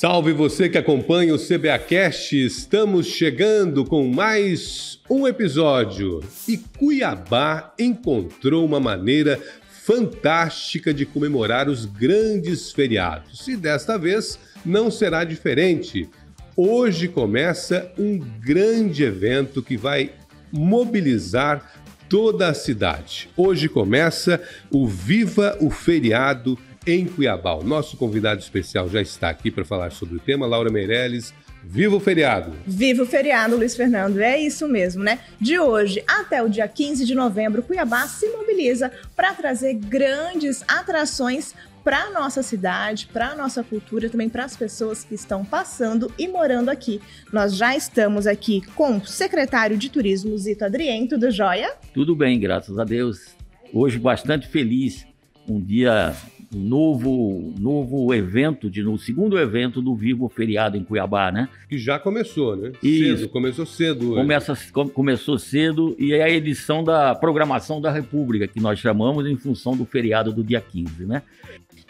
Salve você que acompanha o CBAcast. Estamos chegando com mais um episódio. E Cuiabá encontrou uma maneira fantástica de comemorar os grandes feriados. E desta vez não será diferente. Hoje começa um grande evento que vai mobilizar toda a cidade. Hoje começa o Viva o Feriado em Cuiabá. O nosso convidado especial já está aqui para falar sobre o tema, Laura Meirelles. Viva o feriado! Viva o feriado, Luiz Fernando. É isso mesmo, né? De hoje até o dia 15 de novembro, Cuiabá se mobiliza para trazer grandes atrações para a nossa cidade, para a nossa cultura, também para as pessoas que estão passando e morando aqui. Nós já estamos aqui com o secretário de Turismo, Zito Adrien. Tudo jóia? Tudo bem, graças a Deus. Hoje bastante feliz, um dia novo, novo evento, de, no segundo evento do Vivo Feriado em Cuiabá, né? Que já começou, né? Isso. Cedo, começou cedo. Hoje. Começa, começou cedo e é a edição da programação da República, que nós chamamos em função do feriado do dia 15, né?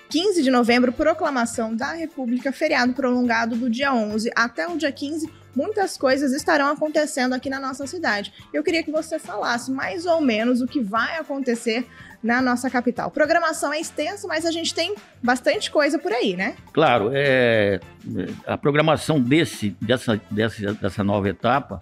15 de novembro, proclamação da República, feriado prolongado do dia 11 até o dia 15. Muitas coisas estarão acontecendo aqui na nossa cidade. Eu queria que você falasse mais ou menos o que vai acontecer na nossa capital. Programação é extensa, mas a gente tem bastante coisa por aí, né? Claro, é, a programação desse, dessa, dessa, dessa nova etapa,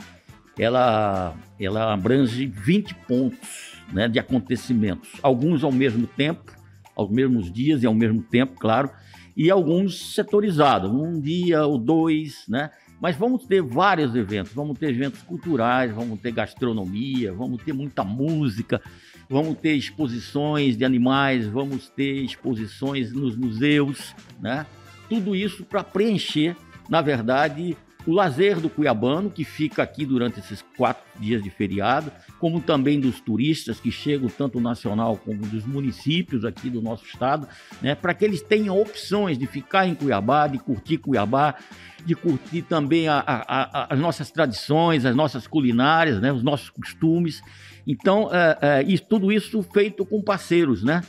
ela, ela abrange 20 pontos né, de acontecimentos, alguns ao mesmo tempo, aos mesmos dias e ao mesmo tempo, claro, e alguns setorizados, um dia ou dois, né? Mas vamos ter vários eventos, vamos ter eventos culturais, vamos ter gastronomia, vamos ter muita música, vamos ter exposições de animais, vamos ter exposições nos museus, né? Tudo isso para preencher, na verdade, o lazer do cuiabano, que fica aqui durante esses quatro dias de feriado, como também dos turistas que chegam, tanto nacional como dos municípios aqui do nosso estado, né, para que eles tenham opções de ficar em Cuiabá, de curtir Cuiabá, de curtir também a, a, a, as nossas tradições, as nossas culinárias, né, os nossos costumes. Então, é, é, tudo isso feito com parceiros, né?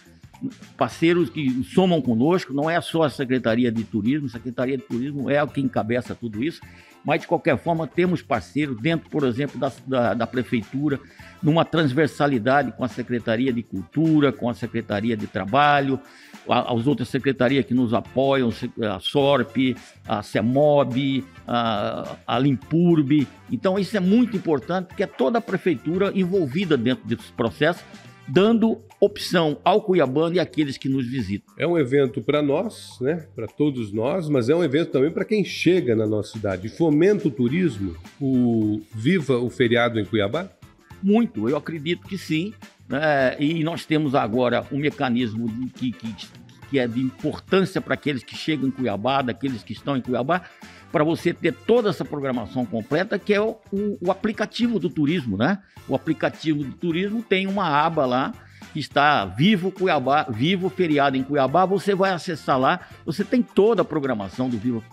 parceiros que somam conosco, não é só a Secretaria de Turismo, a Secretaria de Turismo é o que encabeça tudo isso, mas de qualquer forma temos parceiros dentro, por exemplo, da, da, da, Prefeitura, numa transversalidade com a Secretaria de Cultura, com a Secretaria de Trabalho, a, as outras secretarias que nos apoiam, a SORP, a CEMOB, a, a Limpurb. Então isso é muito importante, porque é toda a Prefeitura envolvida dentro desse processo, dando opção ao cuiabano e àqueles que nos visitam. É um evento para nós, né? Para todos nós, mas é um evento também para quem chega na nossa cidade. Fomenta o turismo, o viva o feriado em Cuiabá? Muito, eu acredito que sim. É, e nós temos agora um mecanismo que, que, que é de importância para aqueles que chegam em Cuiabá, daqueles que estão em Cuiabá, para você ter toda essa programação completa, que é o, o, o, aplicativo do turismo, né? O aplicativo do turismo tem uma aba lá que está Vivo Cuiabá, Vivo Feriado em Cuiabá. Você vai acessar lá, você tem toda a programação do Vivo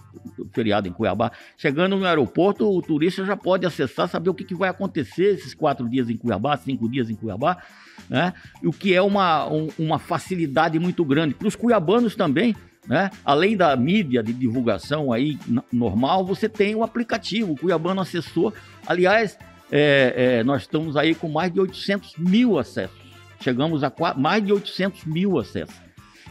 Feriado em Cuiabá. Chegando no aeroporto, o turista já pode acessar, saber o que, que vai acontecer esses quatro dias em Cuiabá, cinco dias em Cuiabá, né? O que é uma, um, uma facilidade muito grande para os cuiabanos também né? Além da mídia de divulgação aí normal, você tem o aplicativo, o Cuiabano Assessor. Aliás, é, é, nós estamos aí com mais de 800 mil acessos. Chegamos a mais de 800 mil acessos.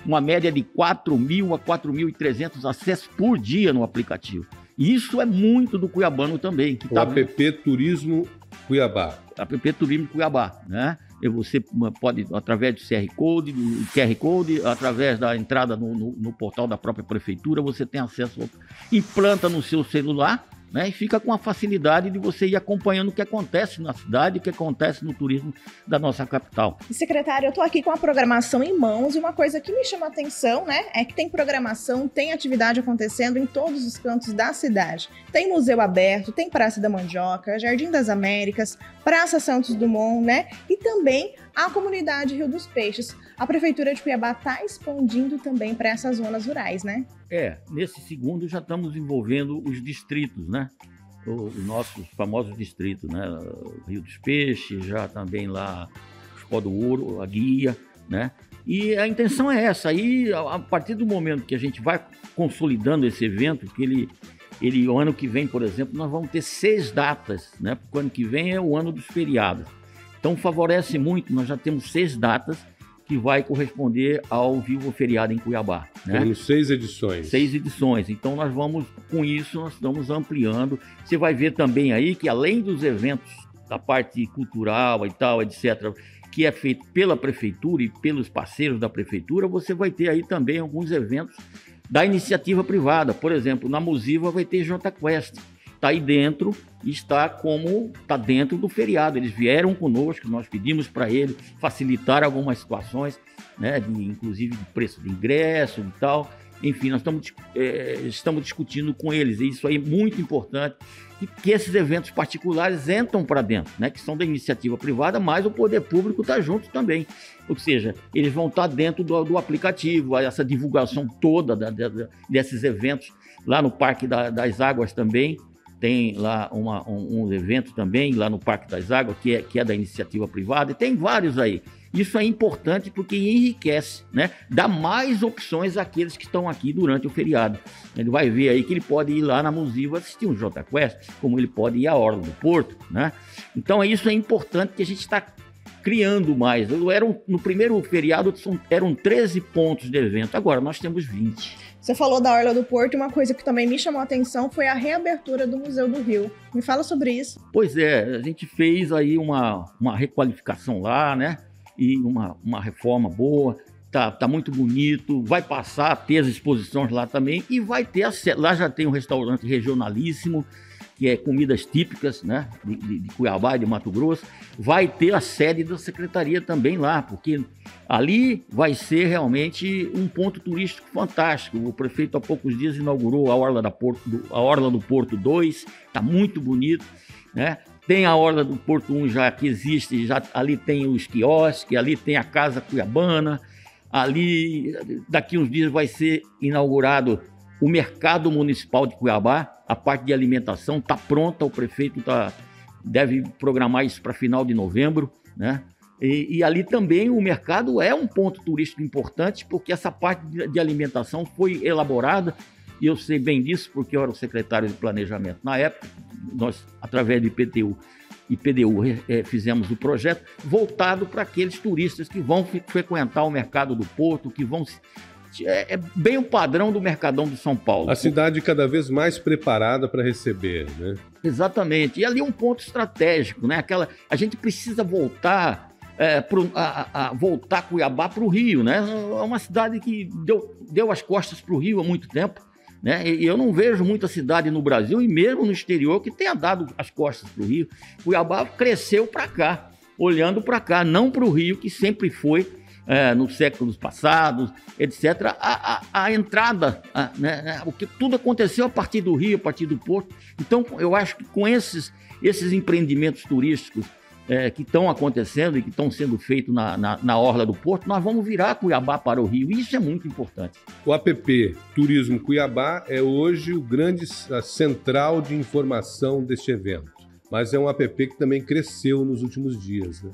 Uma média de 4 mil a 4.300 acessos por dia no aplicativo. Isso é muito do Cuiabano também. Que o tá... app Turismo Cuiabá. App Turismo Cuiabá, né? Você pode, através do QR Code, do QR Code, através da entrada no, no, no portal da própria prefeitura, você tem acesso, implanta no seu celular né? E fica com a facilidade de você ir acompanhando o que acontece na cidade, o que acontece no turismo da nossa capital. Secretário, eu estou aqui com a programação em mãos e uma coisa que me chama a atenção, né, é que tem programação, tem atividade acontecendo em todos os cantos da cidade. Tem museu aberto, tem Praça da Mandioca, Jardim das Américas, Praça Santos Dumont, né? E também a comunidade Rio dos Peixes. A Prefeitura de Cuiabá está expandindo também para essas zonas rurais, né? É, nesse segundo já estamos envolvendo os distritos, né? Os nossos famosos distritos, né? Rio dos Peixes, já também lá os Pó do Ouro, a Guia, né? E a intenção é essa. Aí, a partir do momento que a gente vai consolidando esse evento, que ele, ele o ano que vem, por exemplo, nós vamos ter seis datas, né? Porque o ano que vem é o ano dos feriados. Então favorece muito, nós já temos seis datas que vai corresponder ao Vivo Feriado em Cuiabá. Né? Temos seis edições. Seis edições. Então nós vamos, com isso, nós estamos ampliando. Você vai ver também aí que além dos eventos da parte cultural e tal, etc., que é feito pela prefeitura e pelos parceiros da prefeitura, você vai ter aí também alguns eventos da iniciativa privada. Por exemplo, na Musiva vai ter J Quest. Está aí dentro e está como está dentro do feriado. Eles vieram conosco, nós pedimos para eles facilitar algumas situações, né, de, inclusive de preço de ingresso e tal. Enfim, nós estamos, é, estamos discutindo com eles, e isso aí é muito importante, que, que esses eventos particulares entram para dentro, né, que são da iniciativa privada, mas o poder público está junto também. Ou seja, eles vão estar tá dentro do, do aplicativo, essa divulgação toda da, da, desses eventos lá no Parque da, das Águas também, tem lá uma, um, um, evento também, lá no Parque das Águas, que é, que é da iniciativa privada, e tem vários aí. Isso é importante porque enriquece, né? Dá mais opções àqueles que estão aqui durante o feriado. Ele vai ver aí que ele pode ir lá na Musiva assistir um J Quest, como ele pode ir à Orla do Porto, né? Então isso é importante que a gente está criando mais. Era no primeiro feriado eram 13 pontos de evento, agora nós temos 20. Você falou da Orla do Porto e uma coisa que também me chamou a atenção foi a reabertura do Museu do Rio. Me fala sobre isso. Pois é, a gente fez aí uma, uma requalificação lá, né? e uma, uma reforma boa. Tá, tá muito bonito, vai passar a ter as exposições lá também e vai ter, lá já tem um restaurante regionalíssimo, que é comidas típicas né, de, de, de, Cuiabá de Mato Grosso, vai ter a sede da secretaria também lá, porque ali vai ser realmente um ponto turístico fantástico. O prefeito há poucos dias inaugurou a Orla, da Porto, a Orla do Porto 2, está muito bonito. Né? Tem a Orla do Porto 1 já que existe, já, ali tem os quiosques, ali tem a Casa Cuiabana, ali daqui uns dias vai ser inaugurado o Mercado Municipal de Cuiabá, a parte de alimentação está pronta, o prefeito tá, deve programar isso para final de novembro, né? E, e, ali também o mercado é um ponto turístico importante, porque essa parte de, alimentação foi elaborada e eu sei bem disso porque eu era o secretário de planejamento na época. Nós, através do IPTU e PDU, é, fizemos o projeto voltado para aqueles turistas que vão frequentar o mercado do Porto, que vão é, é, bem o padrão do Mercadão de São Paulo. A cidade cada vez mais preparada para receber, né? Exatamente. E ali é um ponto estratégico, né? Aquela, a gente precisa voltar é, pro, a, a, voltar Cuiabá para o Rio, né? É uma cidade que deu, deu as costas para o Rio há muito tempo. Né? E eu não vejo muita cidade no Brasil e mesmo no exterior que tenha dado as costas para o Rio. Cuiabá cresceu para cá, olhando para cá, não para o Rio, que sempre foi, é, nos séculos passados, etc., a, a, a entrada, a, né, né? o que tudo aconteceu a partir do Rio, a partir do Porto. Então, eu acho que com esses, esses empreendimentos turísticos é, que estão acontecendo e que estão sendo feitos na, na, na, Orla do Porto, nós vamos virar Cuiabá para o Rio. Isso é muito importante. O app Turismo Cuiabá é hoje o grande central de informação deste evento. Mas é um app que também cresceu nos últimos dias, né?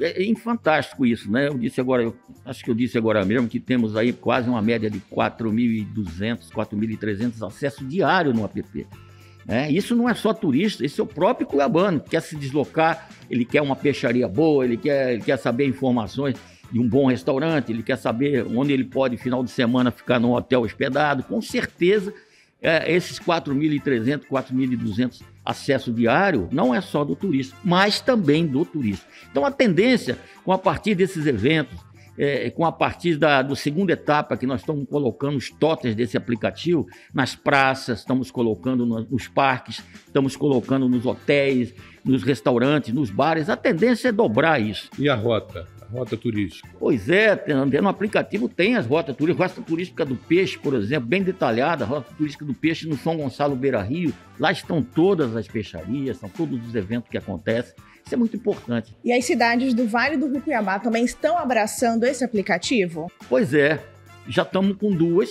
É, é fantástico isso, né? Eu disse agora, eu, acho que eu disse agora mesmo que temos aí quase uma média de 4.200, 4.300 acessos diários no app. É, isso não é só turista, esse é o próprio cuiabano que quer se deslocar, ele quer uma peixaria boa, ele quer, ele quer saber informações de um bom restaurante, ele quer saber onde ele pode, final de semana, ficar num hotel hospedado. Com certeza, é, esses 4.300, 4.200 acessos diário não é só do turista, mas também do turista. Então, a tendência, com a partir desses eventos, é, com a partir da do segunda etapa, que nós estamos colocando os totens desse aplicativo nas praças, estamos colocando no, nos parques, estamos colocando nos hotéis, nos restaurantes, nos bares. A tendência é dobrar isso. E a rota? Rota turística. Pois é, no aplicativo tem as rotas turísticas. Rota turística do peixe, por exemplo, bem detalhada. Rota turística do peixe no São Gonçalo Beira Rio. Lá estão todas as peixarias, são todos os eventos que acontecem. Isso é muito importante. E as cidades do Vale do Rio Cuiabá também estão abraçando esse aplicativo? Pois é, já estamos com duas.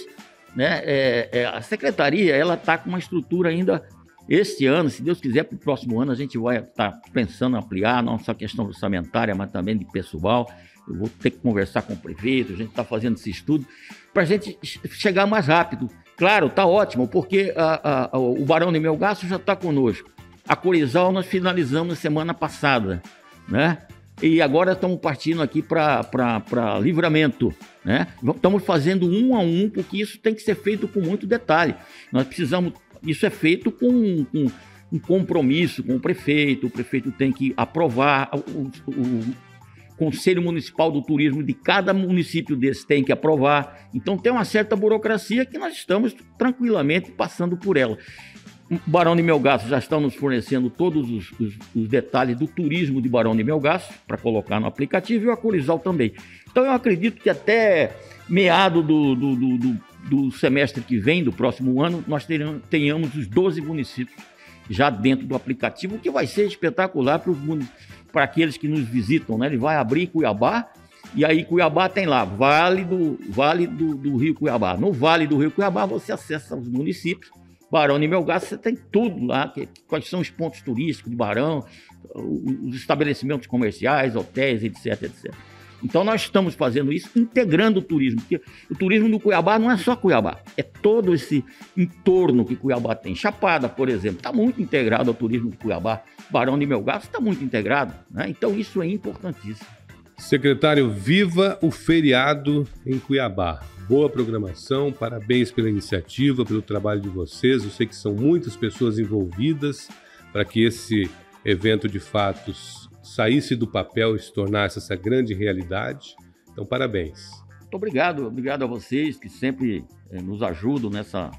Né? É, é, a secretaria ela está com uma estrutura ainda este ano, se Deus quiser, para o próximo ano a gente vai estar tá pensando em ampliar não só a questão orçamentária, mas também de pessoal. Eu vou ter que conversar com o prefeito, a gente está fazendo esse estudo, para a gente chegar mais rápido. Claro, está ótimo, porque a, a, a, o Barão de Melgaço já está conosco. A Corizal nós finalizamos semana passada, né? E agora estamos partindo aqui para livramento. Né? Estamos fazendo um a um, porque isso tem que ser feito com muito detalhe. Nós precisamos. Isso é feito com, com um compromisso com o prefeito. O prefeito tem que aprovar o, o, Conselho Municipal do Turismo de cada município desse tem que aprovar. Então tem uma certa burocracia que nós estamos tranquilamente passando por ela. O Barão de Melgaço já está nos fornecendo todos os, os, os detalhes do turismo de Barão de Melgaço para colocar no aplicativo e o Acurizal também. Então eu acredito que até meado do, do, do, do semestre que vem, do próximo ano, nós tenhamos, tenhamos os 12 municípios já dentro do aplicativo, o que vai ser espetacular para os para aqueles que nos visitam, né? Ele vai abrir Cuiabá e aí Cuiabá tem lá, Vale do Vale do, do, Rio Cuiabá. No Vale do Rio Cuiabá você acessa os municípios. Barão de Melgaço, você tem tudo lá, que, quais são os pontos turísticos de Barão, os estabelecimentos comerciais, hotéis, etc, etc. Então nós estamos fazendo isso integrando o turismo, porque o turismo do Cuiabá não é só Cuiabá, é todo esse entorno que Cuiabá tem. Chapada, por exemplo, está muito integrado ao turismo de Cuiabá. Barão de Melgaço está muito integrado, né? então isso é importantíssimo. Secretário, viva o feriado em Cuiabá. Boa programação, parabéns pela iniciativa, pelo trabalho de vocês. Eu sei que são muitas pessoas envolvidas para que esse evento de fatos saísse do papel e se tornasse essa grande realidade. Então, parabéns. Muito obrigado, obrigado a vocês que sempre eh, nos ajudam nessa,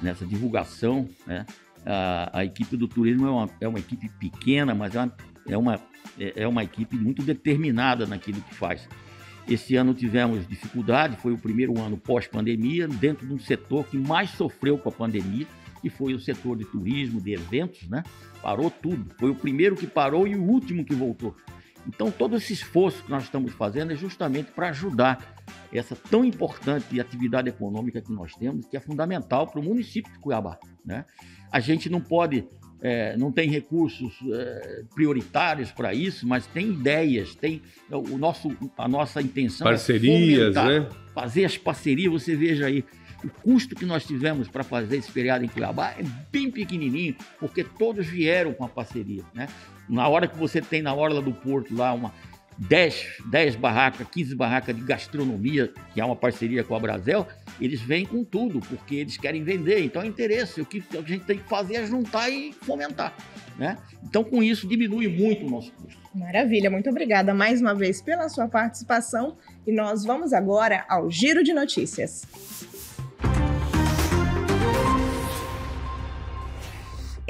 nessa divulgação. Né? A, a, equipe do turismo é uma, é uma equipe pequena, mas é uma, é, uma, é, é uma equipe muito determinada naquilo que faz. Esse ano tivemos dificuldade, foi o primeiro ano pós-pandemia, dentro de um setor que mais sofreu com a pandemia, que foi o setor de turismo, de eventos, né? Parou tudo. Foi o primeiro que parou e o último que voltou. Então, todo esse esforço que nós estamos fazendo é justamente para ajudar essa tão importante atividade econômica que nós temos, que é fundamental para o município de Cuiabá. Né? A gente não pode, é, não tem recursos é, prioritários para isso, mas tem ideias, tem o nosso, a nossa intenção é parcerias, é né? fazer as parcerias. Você veja aí o custo que nós tivemos para fazer esse feriado em Cuiabá é bem pequenininho, porque todos vieram com a parceria, né? Na hora que você tem na orla do porto lá uma 10, 10 barracas, 15 barracas de gastronomia, que é uma parceria com a Brasel, eles vêm com tudo, porque eles querem vender. Então é interesse. O que a gente tem que fazer é juntar e fomentar. Né? Então, com isso, diminui muito o nosso custo. Maravilha, muito obrigada mais uma vez pela sua participação. E nós vamos agora ao Giro de Notícias.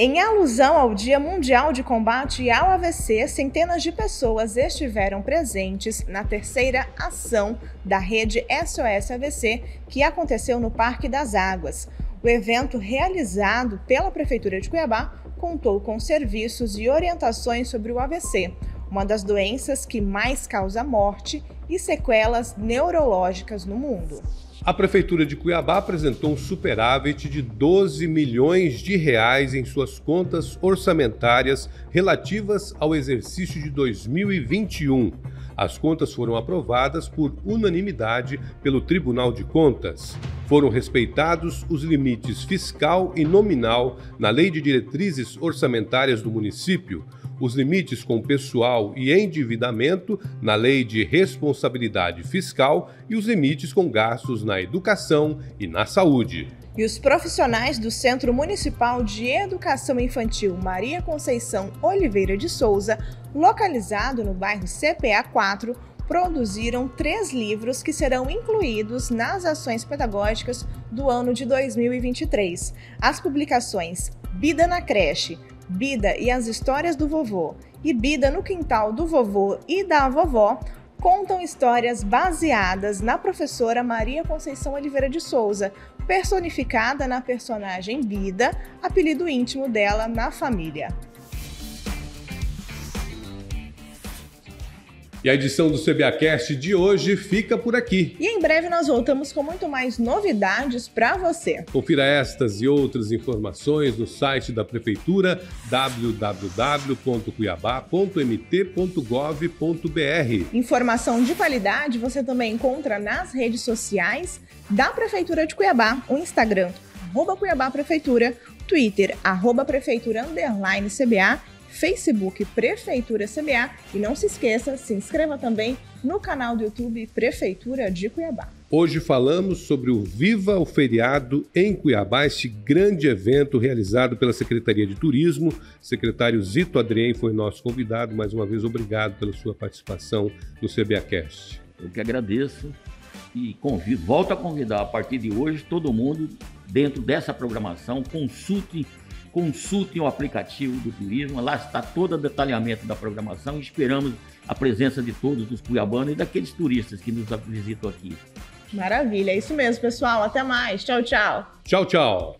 Em alusão ao Dia Mundial de Combate ao AVC, centenas de pessoas estiveram presentes na terceira ação da rede SOS AVC, que aconteceu no Parque das Águas. O evento, realizado pela Prefeitura de Cuiabá, contou com serviços e orientações sobre o AVC, uma das doenças que mais causa morte e sequelas neurológicas no mundo. A Prefeitura de Cuiabá apresentou um superávit de 12 milhões de reais em suas contas orçamentárias relativas ao exercício de 2021. As contas foram aprovadas por unanimidade pelo Tribunal de Contas. Foram respeitados os limites fiscal e nominal na Lei de Diretrizes Orçamentárias do município, os limites com pessoal e endividamento na Lei de Responsabilidade Fiscal e os limites com gastos na educação e na saúde. E os profissionais do Centro Municipal de Educação Infantil Maria Conceição Oliveira de Souza, localizado no bairro CPA 4, produziram três livros que serão incluídos nas ações pedagógicas do ano de 2023. As publicações Vida na Creche, Bida e as Histórias do Vovô e Bida no Quintal do Vovô e da Vovó contam histórias baseadas na professora Maria Conceição Oliveira de Souza, personificada na personagem Bida, apelido íntimo dela na família. E a edição do CBAcast de hoje fica por aqui. E em breve nós voltamos com muito mais novidades para você. Confira estas e outras informações no site da Prefeitura www.cuiabá.mt.gov.br. Informação de qualidade você também encontra nas redes sociais da Prefeitura de Cuiabá, o Instagram, arroba Cuiabá Prefeitura, Twitter, arroba Prefeitura Underline CBA Facebook Prefeitura CBA e não se esqueça, se inscreva também no canal do YouTube Prefeitura de Cuiabá. Hoje falamos sobre o Viva o Feriado em Cuiabá, este grande evento realizado pela Secretaria de Turismo. Secretário Zito Adrien foi nosso convidado. Mais uma vez, obrigado pela sua participação no CBAcast. Eu que agradeço e convido, volto a convidar a partir de hoje todo mundo dentro dessa programação, consulte consultem o aplicativo do turismo, lá está todo o detalhamento da programação. Esperamos a presença de todos os cuiabanos e daqueles turistas que nos visitam aqui. Maravilha, é isso mesmo, pessoal. Até mais. Tchau, tchau. Tchau, tchau.